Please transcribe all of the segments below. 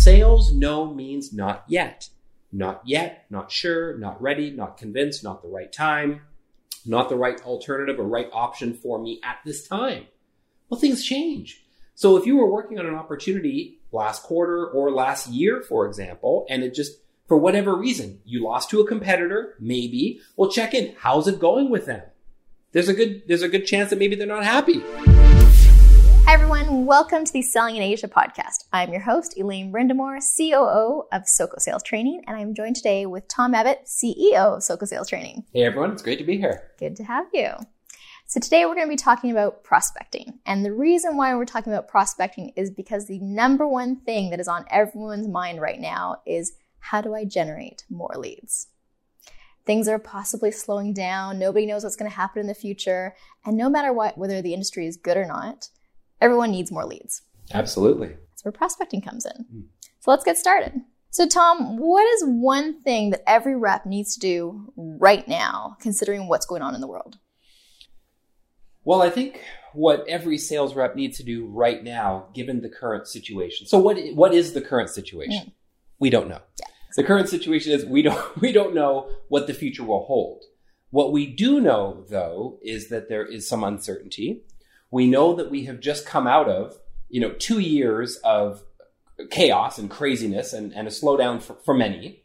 sales no means not yet. Not yet, not sure, not ready, not convinced, not the right time, not the right alternative or right option for me at this time. Well, things change. So if you were working on an opportunity last quarter or last year, for example, and it just, for whatever reason, you lost to a competitor, maybe, well, check in. How's it going with them? There's a good, there's a good chance that maybe they're not happy. Hi, everyone. Welcome to the Selling in Asia podcast. I'm your host, Elaine Brindamour, COO of SOCO Sales Training, and I'm joined today with Tom Abbott, CEO of SOCO Sales Training. Hey, everyone. It's great to be here. Good to have you. So, today we're going to be talking about prospecting. And the reason why we're talking about prospecting is because the number one thing that is on everyone's mind right now is how do I generate more leads? Things are possibly slowing down. Nobody knows what's going to happen in the future. And no matter what, whether the industry is good or not, everyone needs more leads. Absolutely. That's where prospecting comes in. Mm. So let's get started. So, Tom, what is one thing that every rep needs to do right now, considering what's going on in the world? Well, I think what every sales rep needs to do right now, given the current situation. So, what what is the current situation? Mm. We don't know. Yeah. The current situation is we don't we don't know what the future will hold. What we do know, though, is that there is some uncertainty. We know that we have just come out of, you know, two years of chaos and craziness and, and a slowdown for, for many.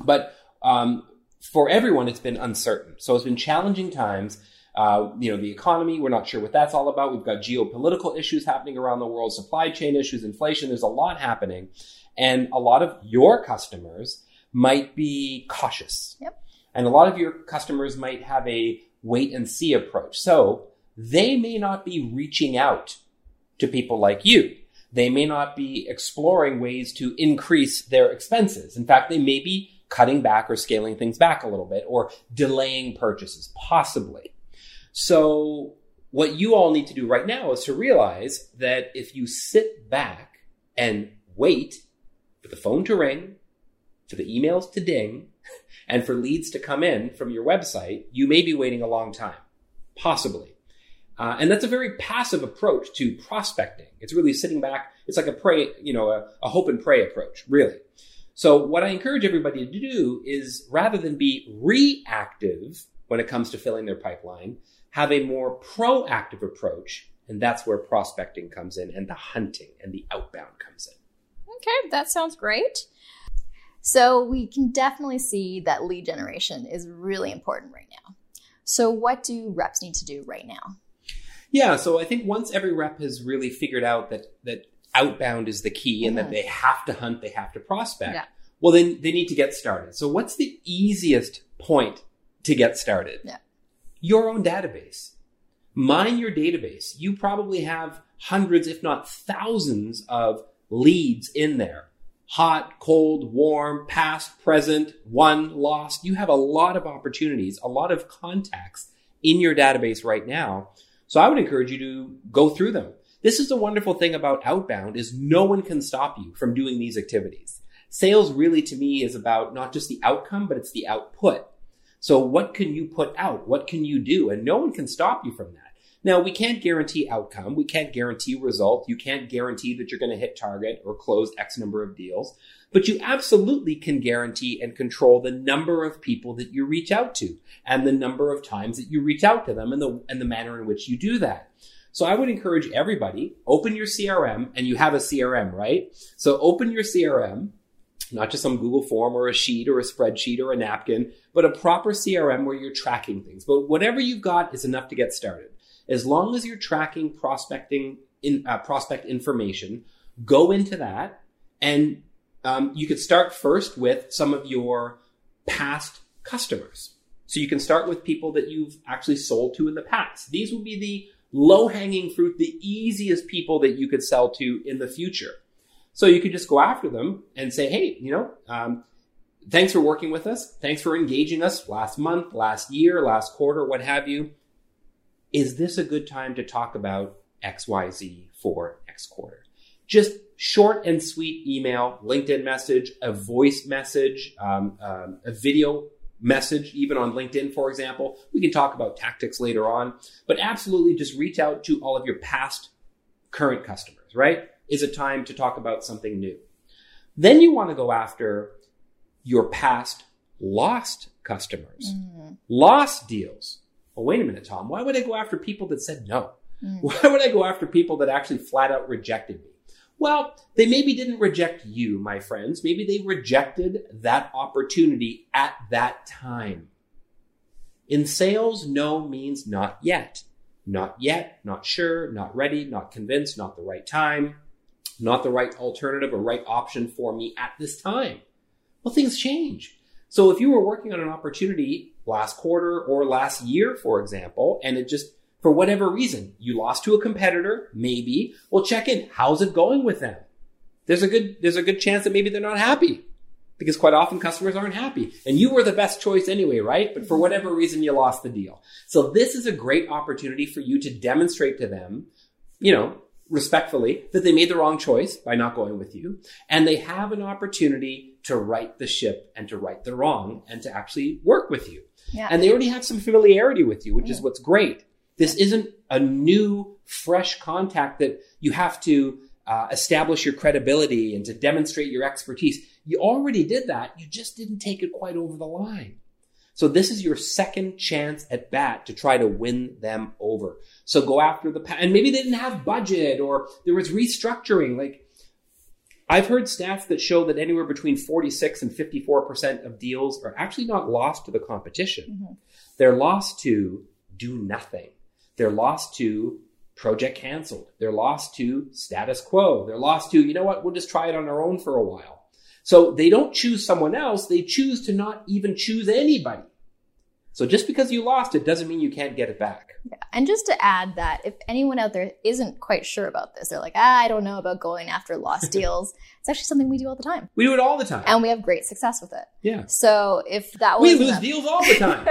But um, for everyone, it's been uncertain. So it's been challenging times. Uh, you know, the economy, we're not sure what that's all about. We've got geopolitical issues happening around the world, supply chain issues, inflation. There's a lot happening. And a lot of your customers might be cautious. Yep. And a lot of your customers might have a wait and see approach. So they may not be reaching out to people like you. They may not be exploring ways to increase their expenses. In fact, they may be cutting back or scaling things back a little bit or delaying purchases, possibly. So what you all need to do right now is to realize that if you sit back and wait for the phone to ring, for the emails to ding, and for leads to come in from your website, you may be waiting a long time. Possibly. Uh, and that's a very passive approach to prospecting. It's really sitting back. It's like a pray, you know, a, a hope and pray approach, really. So what I encourage everybody to do is rather than be reactive when it comes to filling their pipeline, have a more proactive approach. And that's where prospecting comes in and the hunting and the outbound comes in. Okay, that sounds great. So we can definitely see that lead generation is really important right now. So what do reps need to do right now? Yeah, so I think once every rep has really figured out that that outbound is the key and mm-hmm. that they have to hunt, they have to prospect. Yeah. Well, then they need to get started. So what's the easiest point to get started? Yeah. Your own database. Mine your database. You probably have hundreds, if not thousands of leads in there. Hot, cold, warm, past, present, won, lost. You have a lot of opportunities, a lot of contacts in your database right now so I would encourage you to go through them. This is the wonderful thing about outbound is no one can stop you from doing these activities. Sales really to me is about not just the outcome, but it's the output. So what can you put out? What can you do? And no one can stop you from that. Now, we can't guarantee outcome. We can't guarantee result. You can't guarantee that you're going to hit target or close X number of deals, but you absolutely can guarantee and control the number of people that you reach out to and the number of times that you reach out to them and the, and the manner in which you do that. So I would encourage everybody, open your CRM and you have a CRM, right? So open your CRM, not just some Google form or a sheet or a spreadsheet or a napkin, but a proper CRM where you're tracking things. But whatever you've got is enough to get started as long as you're tracking prospecting in uh, prospect information, go into that and um, you could start first with some of your past customers. So you can start with people that you've actually sold to in the past. These will be the low hanging fruit, the easiest people that you could sell to in the future. So you could just go after them and say, hey, you know, um, thanks for working with us. Thanks for engaging us last month, last year, last quarter, what have you is this a good time to talk about XYZ for next quarter? Just short and sweet email, LinkedIn message, a voice message, um, um, a video message, even on LinkedIn, for example. We can talk about tactics later on, but absolutely just reach out to all of your past current customers, right? Is it time to talk about something new? Then you want to go after your past lost customers, Mm. lost deals. Well, wait a minute, Tom. Why would I go after people that said no? Mm. Why would I go after people that actually flat out rejected me? Well, they maybe didn't reject you, my friends. Maybe they rejected that opportunity at that time. In sales, no means not yet. Not yet, not sure, not ready, not convinced, not the right time, not the right alternative or right option for me at this time. Well, things change. So if you were working on an opportunity last quarter or last year, for example, and it just, for whatever reason, you lost to a competitor, maybe, well, check in. How's it going with them? There's a good, there's a good chance that maybe they're not happy because quite often customers aren't happy and you were the best choice anyway, right? But for whatever reason, you lost the deal. So this is a great opportunity for you to demonstrate to them, you know, respectfully that they made the wrong choice by not going with you. And they have an opportunity to right the ship and to right the wrong and to actually work with you. Yeah. And they already have some familiarity with you, which is what's great. This isn't a new, fresh contact that you have to uh, establish your credibility and to demonstrate your expertise. You already did that. You just didn't take it quite over the line. So this is your second chance at bat to try to win them over. So go after the pa- and maybe they didn't have budget or there was restructuring. Like I've heard stats that show that anywhere between 46 and 54% of deals are actually not lost to the competition. Mhm. They're lost to do nothing. They're lost to project canceled. They're lost to status quo. They're lost to, you know what, we'll just try it on our own for a while. So they don't choose someone else. They choose to not even choose anybody. So just because you lost it doesn't mean you can't get it back. Yeah. And just to add that if anyone out there isn't quite sure about this, they're like, ah, I don't know about going after lost deals. It's actually something we do all the time. We do it all the time. And we have great success with it. yeah. So if that was We lose deals all the time.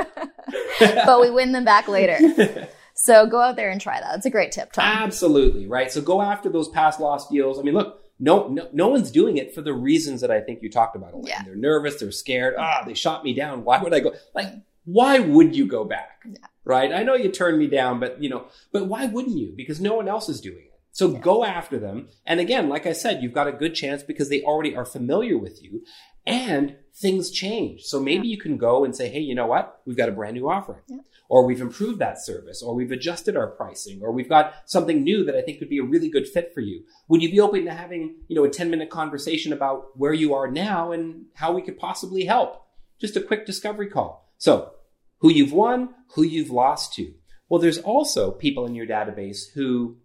but we win them back later. So go out there and try that. It's a great tip, Tom. Absolutely, right? So go after those past lost deals. I mean, look, no, no, no one's doing it for the reasons that I think you talked about. Elaine. Yeah. They're nervous, they're scared. Ah, they shot me down. Why would I go? Like, why would you go back? Yeah. Right? I know you turned me down, but you know, but why wouldn't you? Because no one else is doing it. So Yeah. go after them. And again, like I said, you've got a good chance because they already are familiar with you and things change. So maybe you can go and say, Hey, you know what? We've got a brand new offering Yeah. or we've improved that service, or we've adjusted our pricing, or we've got something new that I think could be a really good fit for you. Would you be open to having, you know, a 10 minute conversation about where you are now and how we could possibly help? Just a quick discovery call. So who you've won, who you've lost to. Well, there's also people in your database who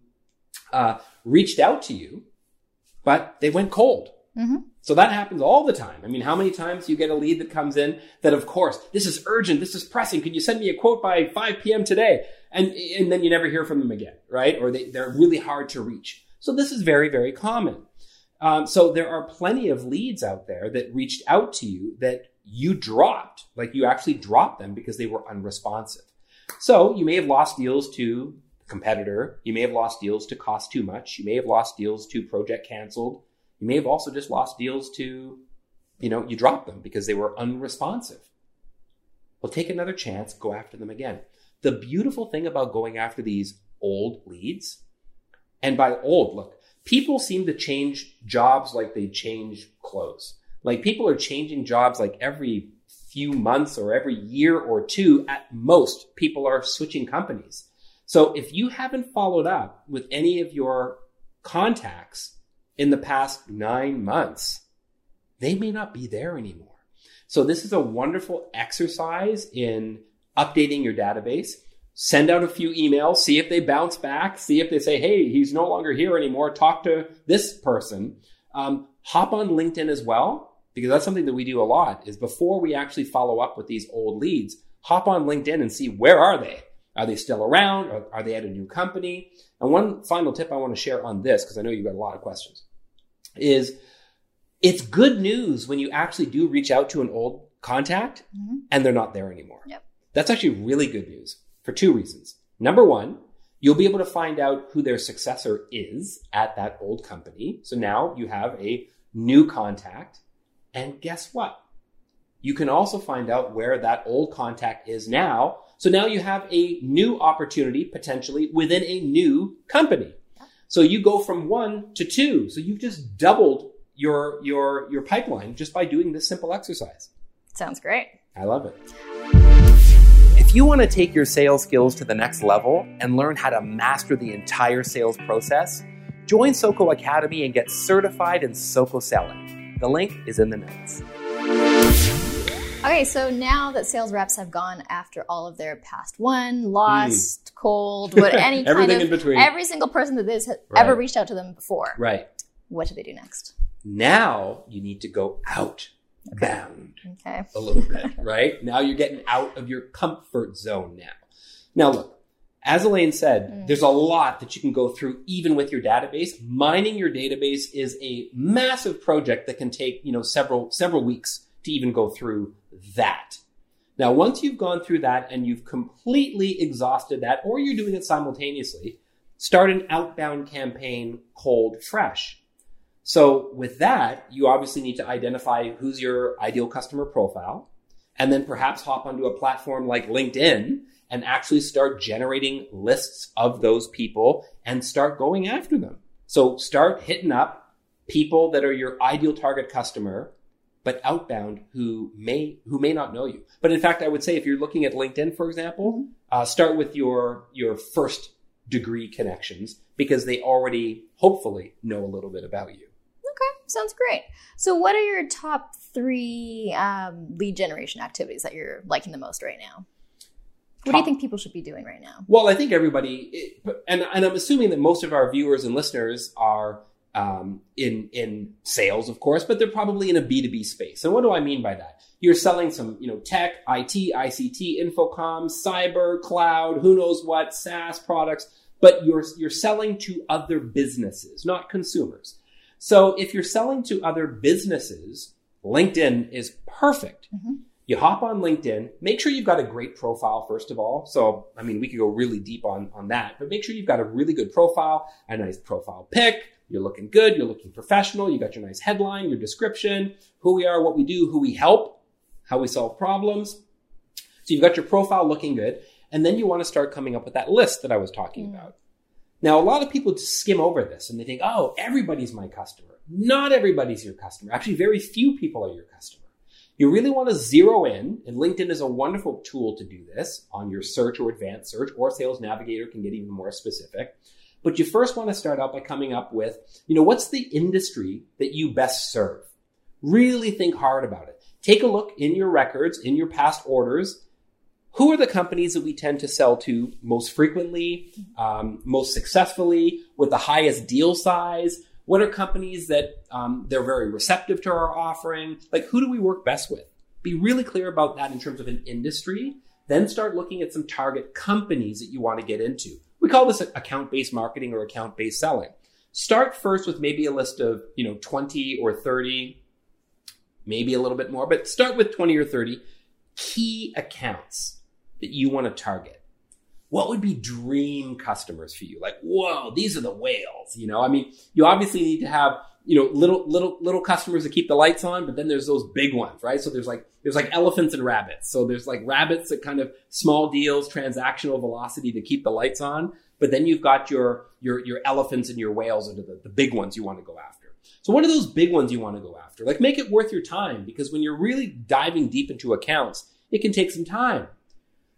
uh, reached out to you, but they went cold. Mhm. So that happens all the time. I mean, how many times do you get a lead that comes in that, of course, this is urgent, this is pressing. Can you send me a quote by 5 p.m. today? And and then you never hear from them again, right? Or they, they're really hard to reach. So this is very very common. Um, so there are plenty of leads out there that reached out to you that you dropped, like you actually dropped them because they were unresponsive. So you may have lost deals to competitor. You may have lost deals to cost too much. You may have lost deals to project canceled. You may have also just lost deals to, you know, you dropped them because they were unresponsive. Well, take another chance, go after them again. The beautiful thing about going after these old leads, and by old, look, people seem to change jobs like they change clothes. Like people are changing jobs like every few months or every year or two at most. People are switching companies. So if you haven't followed up with any of your contacts in the past nine months, they may not be there anymore. So this is a wonderful exercise in updating your database. Send out a few emails, see if they bounce back, see if they say, hey, he's no longer here anymore. Talk to this person. Um, hop on LinkedIn as well, because that's something that we do a lot is before we actually follow up with these old leads, hop on LinkedIn and see where are they? Are they still around? Or are they at a new company? And one final tip I want to share on this, because I know you've got a lot of questions, is it's good news when you actually do reach out to an old contact Mhm. and they're not there anymore. Yep. That's actually really good news for two reasons. Number one, you'll be able to find out who their successor is at that old company. So now you have a new contact. And guess what? You can also find out where that old contact is now. So now you have a new opportunity potentially within a new company. So you go from one to two. So you've just doubled your your your pipeline just by doing this simple exercise. Sounds great. I love it. If you want to take your sales skills to the next level and learn how to master the entire sales process, join SOCO Academy and get certified in SOCO selling. The link is in the notes. Okay, so now that sales reps have gone after all of their past one, lost, cold, what any kind of in between. every single person that this has Right. ever reached out to them before, Right. what do they do next? Now you need to go out bound Okay. a little bit, right? Now you're getting out of your comfort zone now. Now look, as Elaine said, Mm. there's a lot that you can go through even with your database. Mining your database is a massive project that can take, you know, several several weeks to even go through that. Now, once you've gone through that and you've completely exhausted that, or you're doing it simultaneously, start an outbound campaign cold fresh. So with that, you obviously need to identify who's your ideal customer profile and then perhaps hop onto a platform like LinkedIn and actually start generating lists of those people and start going after them. So start hitting up people that are your ideal target customer, but outbound who may who may not know you. But in fact, I would say if you're looking at LinkedIn, for example, uh, start with your your first degree connections because they already hopefully know a little bit about you. Okay, sounds great. So, what are your top three um, lead generation activities that you're liking the most right now? What do you think people should be doing right now? Well, I think everybody, and and I'm assuming that most of our viewers and listeners are um, in in sales, of course, but they're probably in a B2B space. And what do I mean by that? You're selling some, you know, tech, IT, ICT, infocom, cyber, cloud, who knows what, SaaS products, but you're you're selling to other businesses, not consumers. So if you're selling to other businesses, LinkedIn is perfect. Mhm. You hop on LinkedIn, make sure you've got a great profile, first of all. So, I mean, we could go really deep on, on that, but make sure you've got a really good profile, a nice profile pic. You're looking good. You're looking professional. You got your nice headline, your description, who we are, what we do, who we help, how we solve problems. So you've got your profile looking good. And then you want to start coming up with that list that I was talking Mm. about. Now, a lot of people just skim over this and they think, oh, everybody's my customer. Not everybody's your customer. Actually, very few people are your customer. You really want to zero in, and LinkedIn is a wonderful tool to do this on your search or advanced search, or Sales Navigator can get even more specific. But you first want to start out by coming up with, you know, what's the industry that you best serve? Really think hard about it. Take a look in your records, in your past orders. Who are the companies that we tend to sell to most frequently, um, most successfully, with the highest deal size? What are companies that um, they're very receptive to our offering? Like, who do we work best with? Be really clear about that in terms of an industry. Then start looking at some target companies that you want to get into. We call this account based marketing or account based selling. Start first with maybe a list of, you know, 20 or 30, maybe a little bit more, but start with 20 or 30 key accounts that you want to target. What would be dream customers for you? Like, whoa, these are the whales. You know, I mean, you obviously need to have, you know, little, little, little customers that keep the lights on, but then there's those big ones, right? So there's like, there's like elephants and rabbits. So there's like rabbits that kind of small deals, transactional velocity to keep the lights on. But then you've got your, your, your elephants and your whales are the, the big ones you want to go after. So what are those big ones you want to go after? Like make it worth your time because when you're really diving deep into accounts, it can take some time.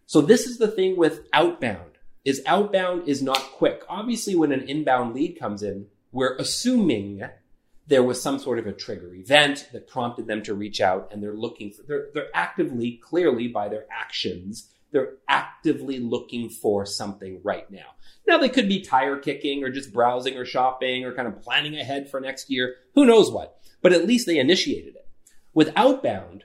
So this is the thing with outbound is outbound is not quick. Obviously, when an inbound lead comes in, we're assuming there was some sort of a trigger event that prompted them to reach out and they're looking for, they're, they're actively, clearly by their actions, they're actively looking for something right now. Now they could be tire kicking or just browsing or shopping or kind of planning ahead for next year. Who knows what? But at least they initiated it. With outbound,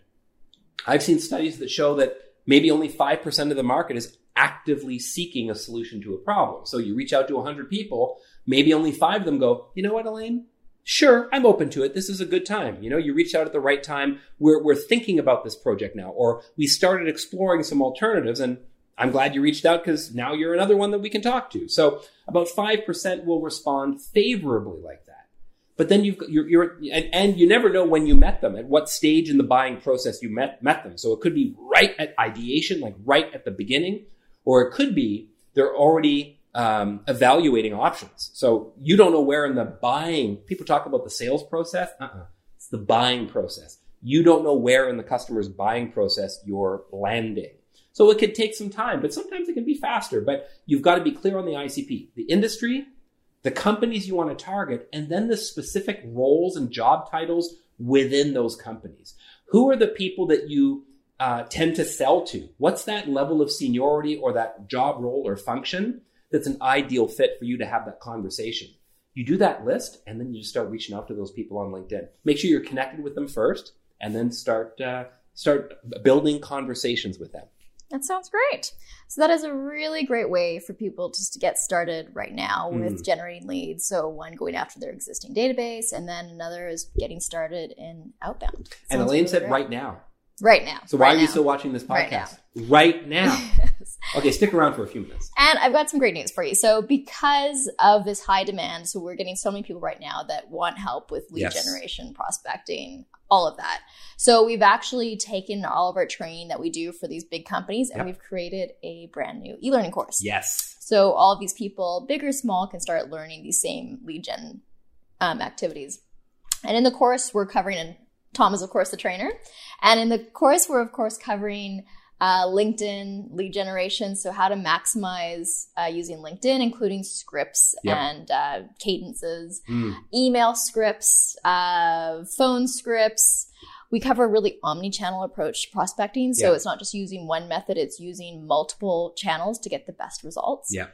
I've seen studies that show that maybe only 5% of the market is actively seeking a solution to a problem. So you reach out to 100 people, maybe only five of them go, you know what, Elaine? Sure, I'm open to it. This is a good time. You know, you reached out at the right time. We're, we're thinking about this project now, or we started exploring some alternatives and I'm glad you reached out because now you're another one that we can talk to. So about 5% will respond favorably like that. But then you've, you're, you're and, and you never know when you met them, at what stage in the buying process you met, met them. So it could be right at ideation, like right at the beginning, or it could be they're already um, evaluating options. So you don't know where in the buying, people talk about the sales process. Uh-uh. It's the buying process. You don't know where in the customer's buying process you're landing. So it could take some time, but sometimes it can be faster. But you've got to be clear on the ICP, the industry, the companies you want to target, and then the specific roles and job titles within those companies. Who are the people that you uh, tend to sell to? What's that level of seniority or that job role or function that's an ideal fit for you to have that conversation? You do that list, and then you just start reaching out to those people on LinkedIn. Make sure you're connected with them first, and then start uh, start building conversations with them. That sounds great. So that is a really great way for people just to get started right now with mm. generating leads. So one going after their existing database, and then another is getting started in outbound. Sounds and Elaine really said great. right now. Right now. So why right are now. you still watching this podcast? Right now. Right now. okay, stick around for a few minutes. And I've got some great news for you. So because of this high demand, so we're getting so many people right now that want help with lead yes. generation, prospecting, all of that. So we've actually taken all of our training that we do for these big companies and yep. we've created a brand new e-learning course. Yes. So all of these people, big or small, can start learning these same lead gen um, activities. And in the course, we're covering in Tom is, of course, the trainer. And in the course, we're, of course, covering uh, LinkedIn lead generation. So, how to maximize uh, using LinkedIn, including scripts yep. and uh, cadences, mm. email scripts, uh, phone scripts. We cover a really omni channel approach to prospecting. So, it's not just using one method, it's using multiple channels to get the best results. Yeah.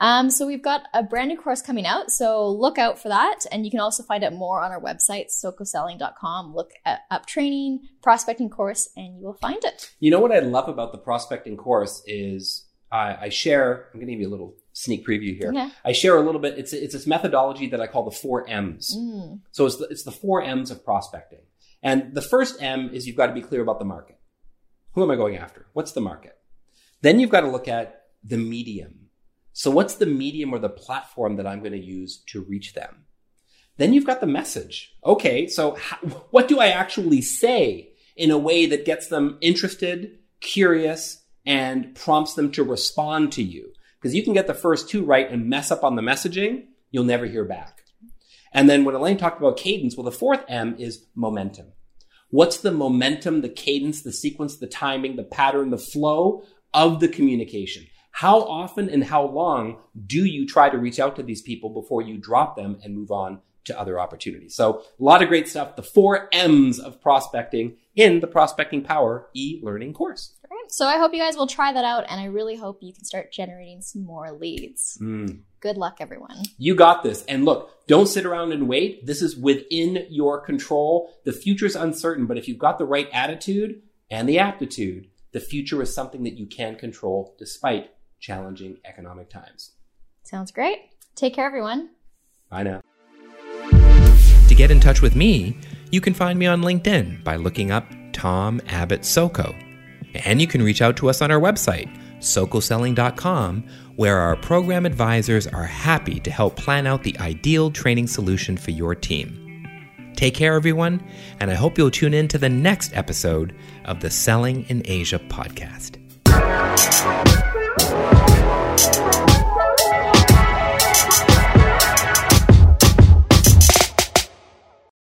Um, so we've got a brand new course coming out. So look out for that. And you can also find out more on our website, socoselling.com. Look at up training, prospecting course, and you will find it. You know what I love about the prospecting course is I, I share, I'm going to give you a little sneak preview here. Okay. I share a little bit. It's, it's this methodology that I call the four M's. Mm. So it's the, it's the four M's of prospecting. And the first M is you've got to be clear about the market. Who am I going after? What's the market? Then you've got to look at the medium so what's the medium or the platform that I'm going to use to reach them? Then you've got the message. Okay. So how, what do I actually say in a way that gets them interested, curious, and prompts them to respond to you? Because you can get the first two right and mess up on the messaging. You'll never hear back. And then when Elaine talked about cadence, well, the fourth M is momentum. What's the momentum, the cadence, the sequence, the timing, the pattern, the flow of the communication? How often and how long do you try to reach out to these people before you drop them and move on to other opportunities? So a lot of great stuff. The four M's of prospecting in the Prospecting Power e-learning course. Great. So I hope you guys will try that out and I really hope you can start generating some more leads. Mm. Good luck, everyone. You got this. And look, don't sit around and wait. This is within your control. The future's uncertain, but if you've got the right attitude and the aptitude, the future is something that you can control despite challenging economic times. Sounds great. Take care, everyone. Bye now. To get in touch with me, you can find me on LinkedIn by looking up Tom Abbott Soco. And you can reach out to us on our website, socoselling.com, where our program advisors are happy to help plan out the ideal training solution for your team. Take care, everyone, and I hope you'll tune in to the next episode of the Selling in Asia podcast.